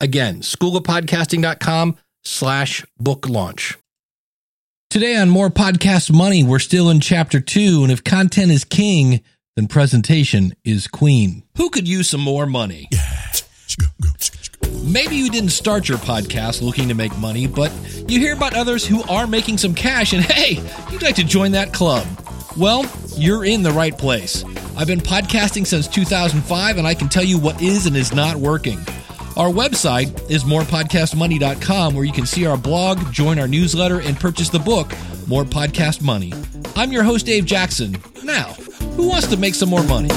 Again, schoolofpodcasting.com slash book launch. Today on More Podcast Money, we're still in chapter two. And if content is king, then presentation is queen. Who could use some more money? Maybe you didn't start your podcast looking to make money, but you hear about others who are making some cash, and hey, you'd like to join that club. Well, you're in the right place. I've been podcasting since 2005, and I can tell you what is and is not working. Our website is morepodcastmoney.com, where you can see our blog, join our newsletter, and purchase the book, More Podcast Money. I'm your host, Dave Jackson. Now, who wants to make some more money?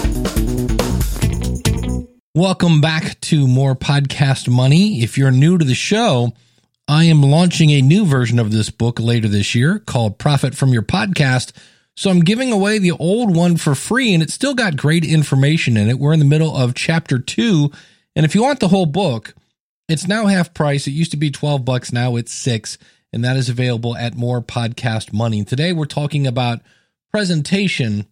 Welcome back to More Podcast Money. If you're new to the show, I am launching a new version of this book later this year called Profit from Your Podcast. So I'm giving away the old one for free and it's still got great information in it. We're in the middle of chapter two. And if you want the whole book, it's now half price. It used to be 12 bucks. Now it's six. And that is available at More Podcast Money. Today we're talking about presentation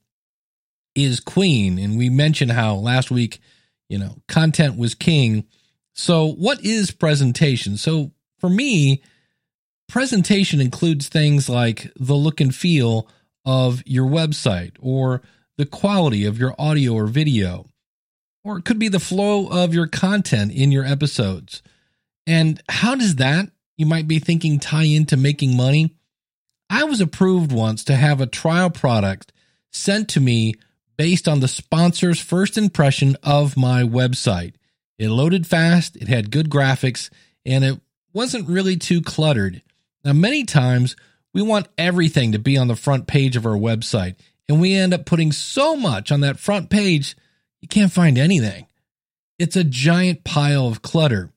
is queen. And we mentioned how last week you know, content was king. So, what is presentation? So, for me, presentation includes things like the look and feel of your website or the quality of your audio or video, or it could be the flow of your content in your episodes. And how does that, you might be thinking, tie into making money? I was approved once to have a trial product sent to me based on the sponsor's first impression of my website. It loaded fast, it had good graphics, and it wasn't really too cluttered. Now, many times we want everything to be on the front page of our website, and we end up putting so much on that front page, you can't find anything. It's a giant pile of clutter.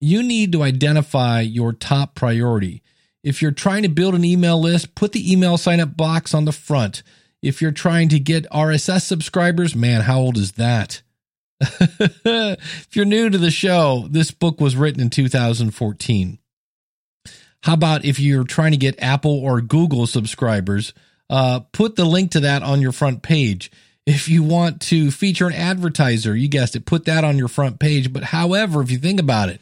You need to identify your top priority. If you're trying to build an email list, put the email sign up box on the front. If you're trying to get RSS subscribers, man, how old is that? if you're new to the show, this book was written in 2014. How about if you're trying to get Apple or Google subscribers? Uh, put the link to that on your front page. If you want to feature an advertiser, you guessed it, put that on your front page. But however, if you think about it,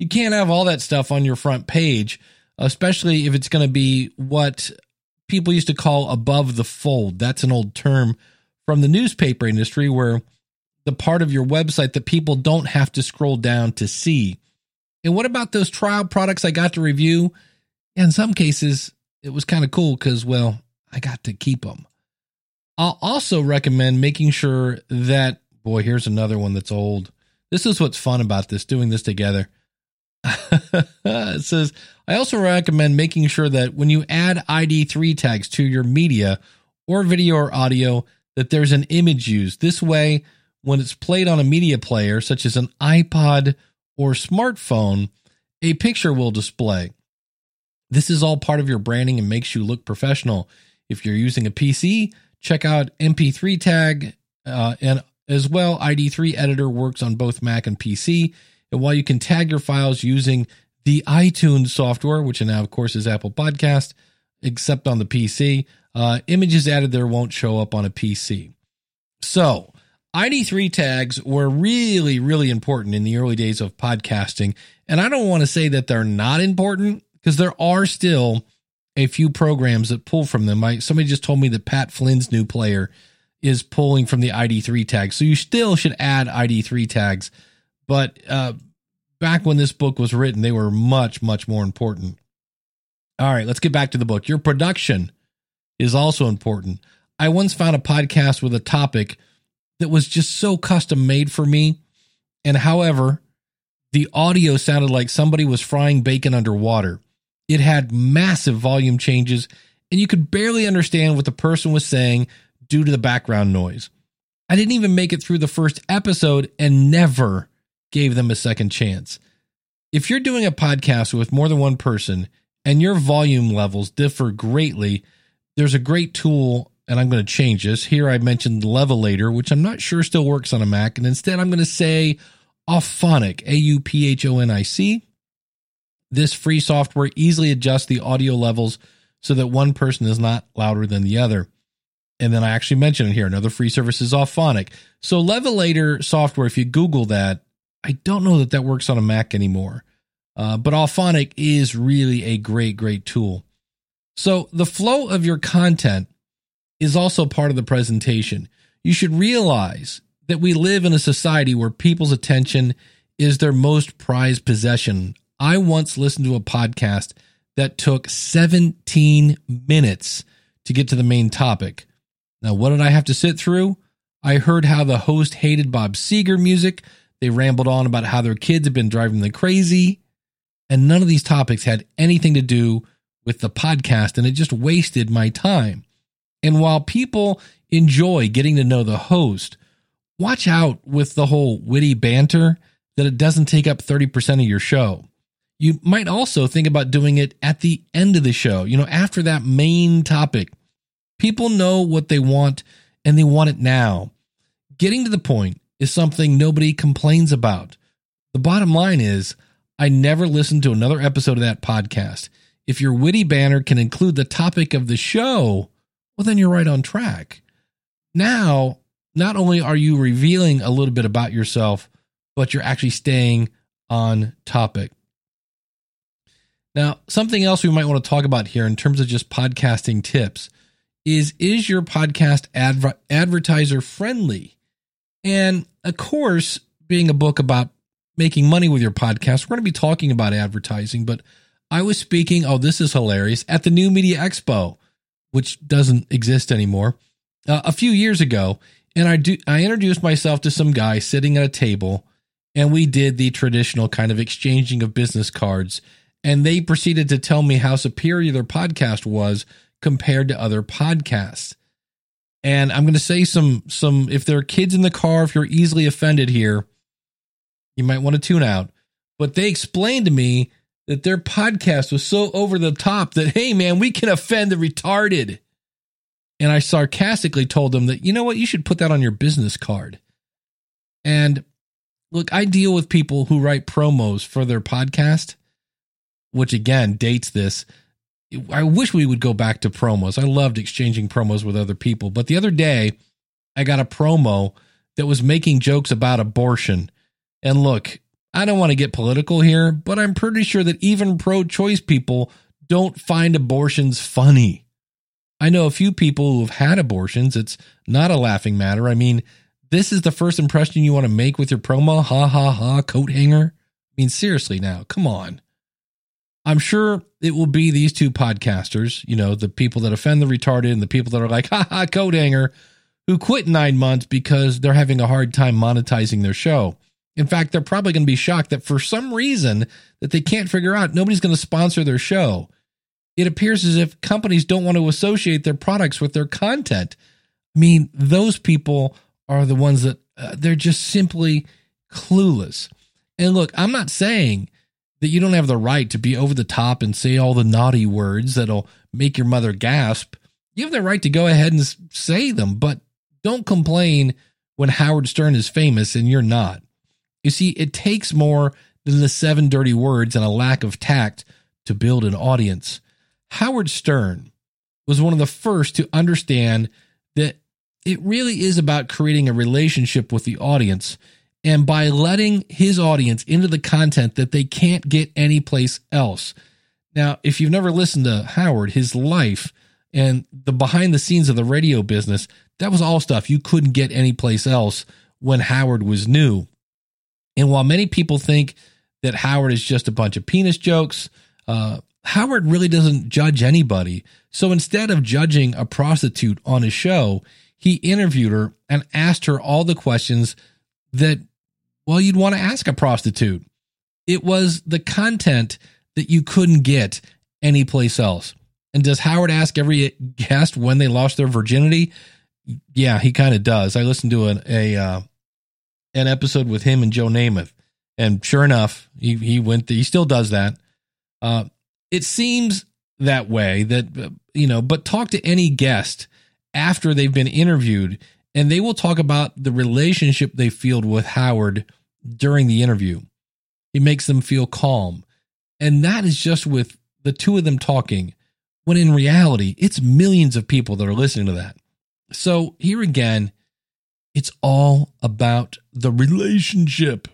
you can't have all that stuff on your front page, especially if it's going to be what people used to call above the fold. That's an old term from the newspaper industry where the part of your website that people don't have to scroll down to see. And what about those trial products I got to review? In some cases, it was kind of cool because, well, I got to keep them. I'll also recommend making sure that, boy, here's another one that's old. This is what's fun about this, doing this together. it says, I also recommend making sure that when you add ID3 tags to your media or video or audio, that there's an image used. This way, when it's played on a media player, such as an iPod or smartphone, a picture will display. This is all part of your branding and makes you look professional. If you're using a PC, check out MP3 tag uh, and as well, ID3 editor works on both Mac and PC. And while you can tag your files using the iTunes software, which now, of course, is Apple Podcast, except on the PC, uh, images added there won't show up on a PC. So, ID3 tags were really, really important in the early days of podcasting. And I don't want to say that they're not important because there are still a few programs that pull from them. I, somebody just told me that Pat Flynn's new player is pulling from the ID3 tag. So you still should add ID3 tags but uh, back when this book was written, they were much, much more important. All right, let's get back to the book. Your production is also important. I once found a podcast with a topic that was just so custom made for me. And however, the audio sounded like somebody was frying bacon underwater. It had massive volume changes, and you could barely understand what the person was saying due to the background noise. I didn't even make it through the first episode and never gave them a second chance. If you're doing a podcast with more than one person and your volume levels differ greatly, there's a great tool, and I'm going to change this. Here I mentioned Levelator, which I'm not sure still works on a Mac, and instead I'm going to say Auphonic, A U P H O N I C. This free software easily adjusts the audio levels so that one person is not louder than the other. And then I actually mentioned it here. Another free service is Auphonic. So Levelator software, if you Google that, I don't know that that works on a Mac anymore. Uh, but Auphonic is really a great, great tool. So the flow of your content is also part of the presentation. You should realize that we live in a society where people's attention is their most prized possession. I once listened to a podcast that took 17 minutes to get to the main topic. Now, what did I have to sit through? I heard how the host hated Bob Seger music. They rambled on about how their kids had been driving them crazy. And none of these topics had anything to do with the podcast, and it just wasted my time. And while people enjoy getting to know the host, watch out with the whole witty banter that it doesn't take up 30% of your show. You might also think about doing it at the end of the show, you know, after that main topic. People know what they want and they want it now. Getting to the point is something nobody complains about. The bottom line is, I never listened to another episode of that podcast. If your witty banner can include the topic of the show, well, then you're right on track. Now, not only are you revealing a little bit about yourself, but you're actually staying on topic. Now, something else we might want to talk about here in terms of just podcasting tips is is your podcast adver- advertiser friendly? And of course, being a book about making money with your podcast, we're going to be talking about advertising, but I was speaking, oh, this is hilarious, at the New Media Expo, which doesn't exist anymore, uh, a few years ago. And I do I introduced myself to some guy sitting at a table, and we did the traditional kind of exchanging of business cards. And they proceeded to tell me how superior their podcast was compared to other podcasts. And I'm going to say some some if there are kids in the car, if you're easily offended here, you might want to tune out. But they explained to me that their podcast was so over the top that, hey, man, we can offend the retarded. And I sarcastically told them that, you know what, you should put that on your business card. And look, I deal with people who write promos for their podcast, which again dates this. I wish we would go back to promos. I loved exchanging promos with other people. But the other day, I got a promo that was making jokes about abortion and look, I don't want to get political here, but I'm pretty sure that even pro choice people don't find abortions funny. I know a few people who have had abortions. It's not a laughing matter. I mean, this is the first impression you want to make with your promo. Ha ha ha, coat hanger. I mean, seriously now, come on. I'm sure it will be these two podcasters, you know, the people that offend the retarded and the people that are like, ha ha, coat hanger, who quit nine months because they're having a hard time monetizing their show. In fact, they're probably going to be shocked that for some reason that they can't figure out, nobody's going to sponsor their show. It appears as if companies don't want to associate their products with their content. I mean, those people are the ones that uh, they're just simply clueless. And look, I'm not saying that you don't have the right to be over the top and say all the naughty words that'll make your mother gasp. You have the right to go ahead and say them, but don't complain when Howard Stern is famous and you're not. You see, it takes more than the seven dirty words and a lack of tact to build an audience. Howard Stern was one of the first to understand that it really is about creating a relationship with the audience and by letting his audience into the content that they can't get anyplace else. Now, if you've never listened to Howard, his life and the behind the scenes of the radio business, that was all stuff you couldn't get anyplace else when Howard was new. And while many people think that Howard is just a bunch of penis jokes, uh, Howard really doesn't judge anybody. So instead of judging a prostitute on his show, he interviewed her and asked her all the questions that, well, you'd want to ask a prostitute. It was the content that you couldn't get anyplace else. And does Howard ask every guest when they lost their virginity? Yeah, he kind of does. I listened to an, a uh, an episode with him and Joe Namath. And sure enough, he, he went, he still does that. Uh, it seems that way that, uh, you know, but talk to any guest after they've been interviewed and they will talk about the relationship they feel with Howard during the interview. It makes them feel calm. And that is just with the two of them talking, when in reality, it's millions of people that are listening to that. So here again, it's all about the relationship.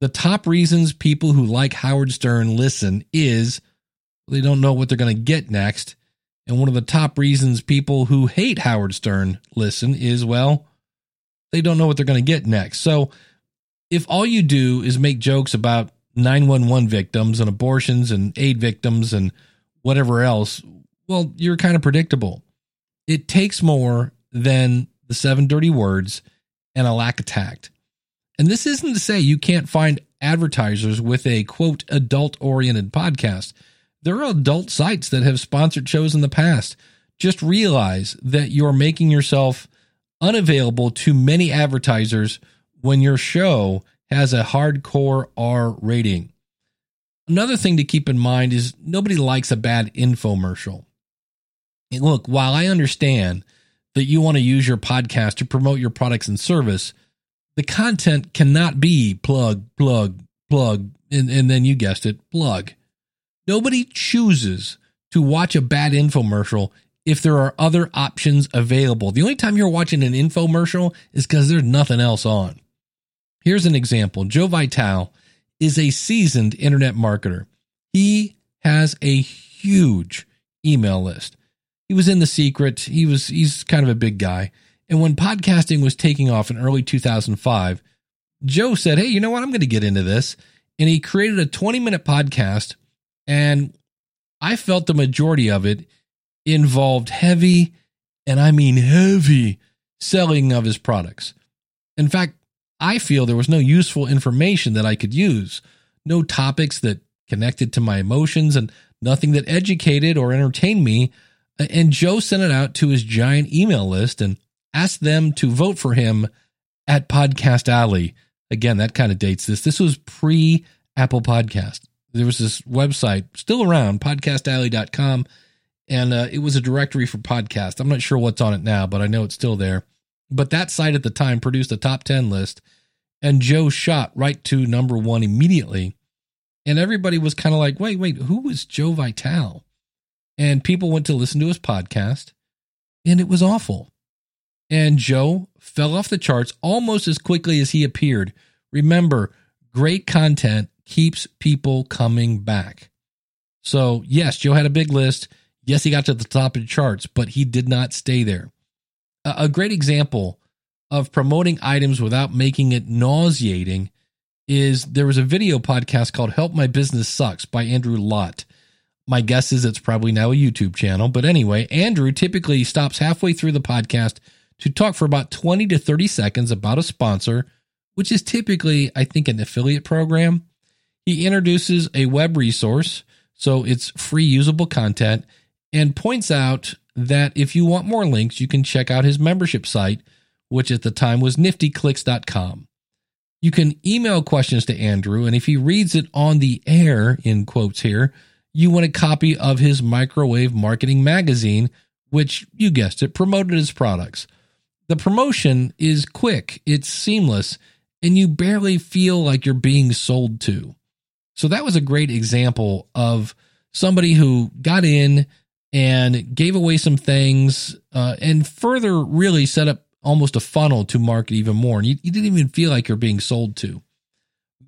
The top reasons people who like Howard Stern listen is they don't know what they're going to get next. And one of the top reasons people who hate Howard Stern listen is, well, they don't know what they're going to get next. So if all you do is make jokes about 911 victims and abortions and aid victims and whatever else, well, you're kind of predictable. It takes more than the seven dirty words and a lack of tact. And this isn't to say you can't find advertisers with a quote adult oriented podcast. There are adult sites that have sponsored shows in the past. Just realize that you're making yourself unavailable to many advertisers when your show has a hardcore R rating. Another thing to keep in mind is nobody likes a bad infomercial. And look, while I understand that you want to use your podcast to promote your products and service, the content cannot be plug, plug, plug, and, and then you guessed it, plug. Nobody chooses to watch a bad infomercial if there are other options available. The only time you're watching an infomercial is because there's nothing else on. Here's an example Joe Vitale is a seasoned internet marketer. He has a huge email list. He was in the secret. He was he's kind of a big guy. And when podcasting was taking off in early 2005, Joe said, "Hey, you know what? I'm going to get into this." And he created a 20-minute podcast and I felt the majority of it involved heavy and I mean heavy selling of his products. In fact, I feel there was no useful information that I could use, no topics that connected to my emotions, and nothing that educated or entertained me. And Joe sent it out to his giant email list and asked them to vote for him at Podcast Alley. Again, that kind of dates this. This was pre Apple Podcast. There was this website still around, podcastalley.com, and uh, it was a directory for podcasts. I'm not sure what's on it now, but I know it's still there. But that site at the time produced a top 10 list, and Joe shot right to number one immediately. And everybody was kind of like, wait, wait, who was Joe Vitale? And people went to listen to his podcast, and it was awful. And Joe fell off the charts almost as quickly as he appeared. Remember, great content keeps people coming back. So, yes, Joe had a big list. Yes, he got to the top of the charts, but he did not stay there a great example of promoting items without making it nauseating is there was a video podcast called Help My Business Sucks by Andrew Lock. My guess is it's probably now a YouTube channel. But anyway, Andrew typically stops halfway through the podcast to talk for about 20 to 30 seconds about a sponsor, which is typically, I think, an affiliate program. He introduces a web resource, so it's free usable content, and points out that if you want more links, you can check out his membership site, which at the time was niftyclicks.com. You can email questions to Andrew, and if he reads it on the air, in quotes here, you want a copy of his microwave marketing magazine, which you guessed it, promoted his products. The promotion is quick, it's seamless, and you barely feel like you're being sold to. So that was a great example of somebody who got in, and gave away some things uh, and further really set up almost a funnel to market even more. And you, you didn't even feel like you're being sold to.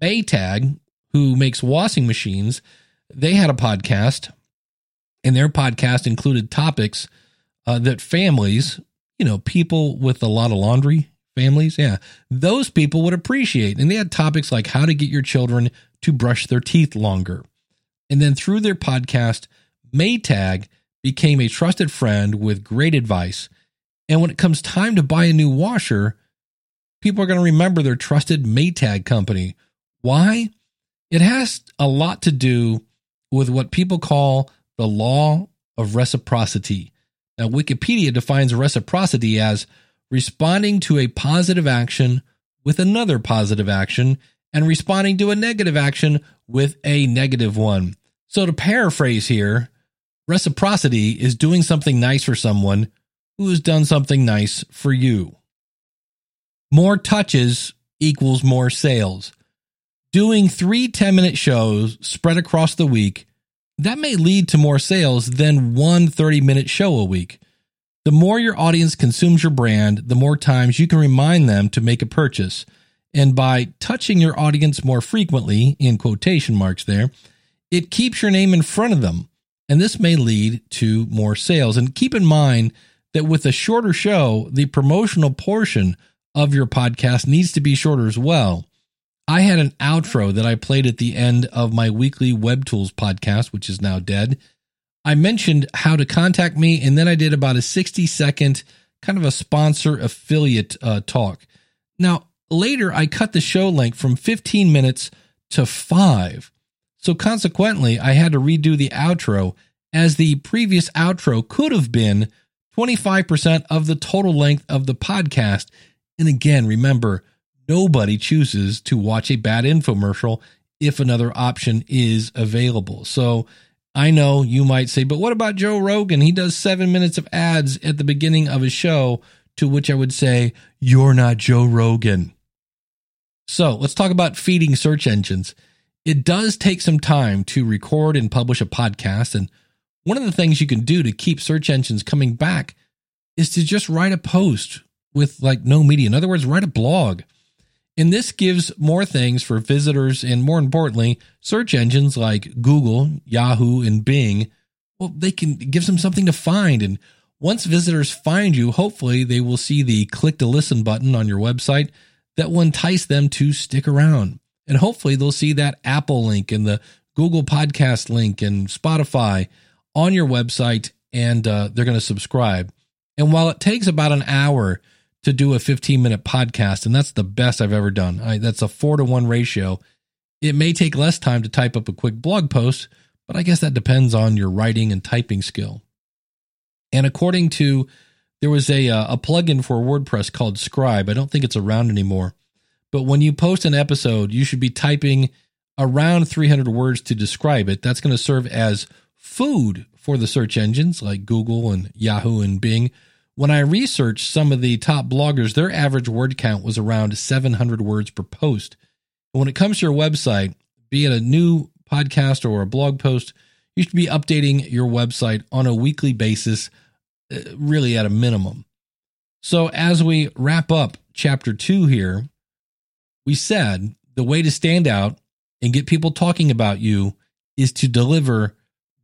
Maytag, who makes washing machines, they had a podcast, and their podcast included topics uh, that families, you know, people with a lot of laundry, families, yeah, those people would appreciate. And they had topics like how to get your children to brush their teeth longer. And then through their podcast, Maytag became a trusted friend with great advice. And when it comes time to buy a new washer, people are going to remember their trusted Maytag company. Why? It has a lot to do with what people call the law of reciprocity. Now, Wikipedia defines reciprocity as responding to a positive action with another positive action and responding to a negative action with a negative one. So, to paraphrase here, reciprocity is doing something nice for someone who has done something nice for you. More touches equals more sales. Doing three 10 minute shows spread across the week, that may lead to more sales than one 30 minute show a week. The more your audience consumes your brand, the more times you can remind them to make a purchase. And by touching your audience more frequently, in quotation marks there, it keeps your name in front of them. And this may lead to more sales. And keep in mind that with a shorter show, the promotional portion of your podcast needs to be shorter as well. I had an outro that I played at the end of my weekly Web Tools podcast, which is now dead. I mentioned how to contact me, and then I did about a 60 second kind of a sponsor affiliate uh, talk. Now, later, I cut the show length from 15 minutes to five. So, consequently, I had to redo the outro, as the previous outro could have been 25% of the total length of the podcast. And again, remember, nobody chooses to watch a bad infomercial if another option is available. So I know you might say, but what about Joe Rogan? He does seven minutes of ads at the beginning of his show, to which I would say, you're not Joe Rogan. So let's talk about feeding search engines. It does take some time to record and publish a podcast. And one of the things you can do to keep search engines coming back is to just write a post with like no media. In other words, write a blog. And this gives more things for visitors and more importantly, search engines like Google, Yahoo, and Bing. Well, they can gives them something to find. And once visitors find you, hopefully they will see the click to listen button on your website that will entice them to stick around. And hopefully they'll see that Apple link and the Google podcast link and Spotify on your website and uh, they're going to subscribe. And while it takes about an hour to do a 15 minute podcast, and that's the best I've ever done, I, that's a four to one ratio. It may take less time to type up a quick blog post, but I guess that depends on your writing and typing skill. And according to, there was a, uh, a plugin for WordPress called Scribe. I don't think it's around anymore. But when you post an episode, you should be typing around 300 words to describe it. That's going to serve as food for the search engines like Google and Yahoo and Bing. When I researched some of the top bloggers, their average word count was around 700 words per post. When it comes to your website, be it a new podcast or a blog post, you should be updating your website on a weekly basis, uh, really at a minimum. So, as we wrap up chapter two here, we said the way to stand out and get people talking about you is to deliver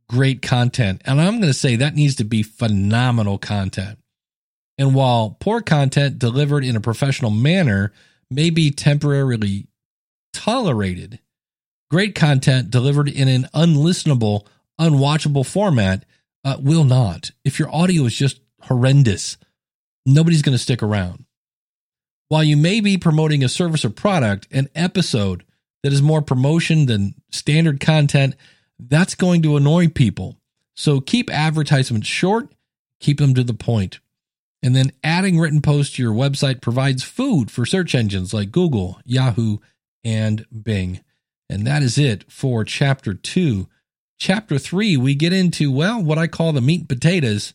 great content. And I'm going to say that needs to be phenomenal content. And while poor content delivered in a professional manner may be temporarily tolerated, great content delivered in an unlistenable, unwatchable format uh, will not. If your audio is just horrendous, nobody's going to stick around. While you may be promoting a service or product, an episode that is more promotion than standard content that's going to annoy people. So keep advertisements short, keep them to the point. And then adding written posts to your website provides food for search engines like Google, Yahoo, and Bing. And that is it for chapter two. Chapter three, we get into, well, what I call the meat and potatoes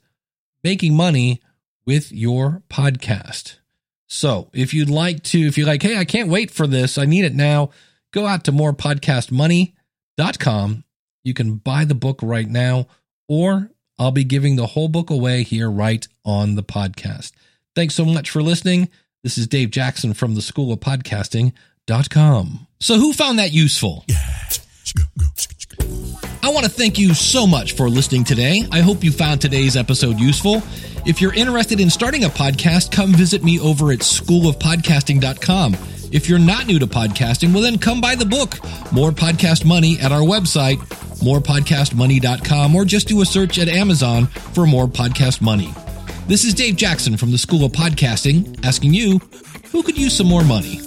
making money with your podcast. So if you'd like to, if you're like, hey, I can't wait for this, I need it now, go out to morepodcastmoney.com you can buy the book right now, or I'll be giving the whole book away here right on the podcast. Thanks so much for listening. This is Dave Jackson from the School of Podcasting.com. So, who found that useful? I want to thank you so much for listening today. I hope you found today's episode useful. If you're interested in starting a podcast, come visit me over at schoolofpodcasting.com. If you're not new to podcasting, well, then come buy the book, More Podcast Money, at our website, morepodcastmoney.com, or just do a search at Amazon for More Podcast Money. This is Dave Jackson from the School of Podcasting asking you, who could use some more money?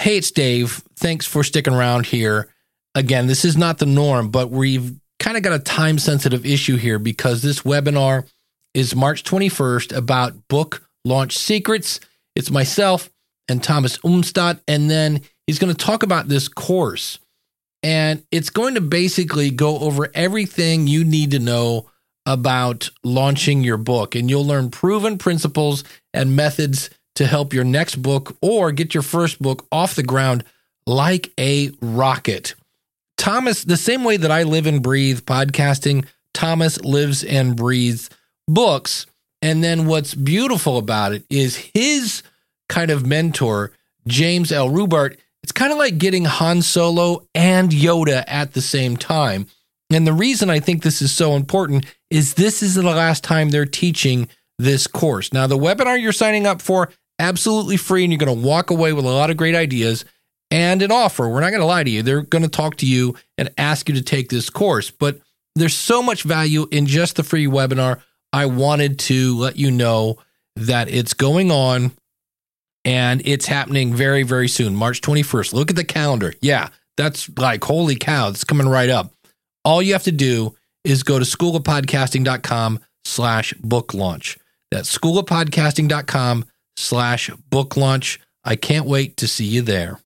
Hey, it's Dave. Thanks for sticking around here. Again, this is not the norm, but we've kind of got a time sensitive issue here because this webinar is March 21st about book launch secrets. It's myself and Thomas Umstattd, and then he's going to talk about this course. And it's going to basically go over everything you need to know about launching your book. And you'll learn proven principles and methods to help your next book or get your first book off the ground like a rocket. Thomas, the same way that I live and breathe podcasting, Thomas lives and breathes books. And then what's beautiful about it is his kind of mentor, James L. Rubart. It's kind of like getting Han Solo and Yoda at the same time. And the reason I think this is so important is this is the last time they're teaching this course. Now, the webinar you're signing up for, absolutely free, and you're going to walk away with a lot of great ideas and an offer. We're not going to lie to you. They're going to talk to you and ask you to take this course. But there's so much value in just the free webinar. I wanted to let you know that it's going on and it's happening very, very soon, March 21st. Look at the calendar. Yeah, that's like, holy cow, it's coming right up. All you have to do is go to schoolofpodcasting.com slash book launch. That's schoolofpodcasting.com slash book launch. I can't wait to see you there.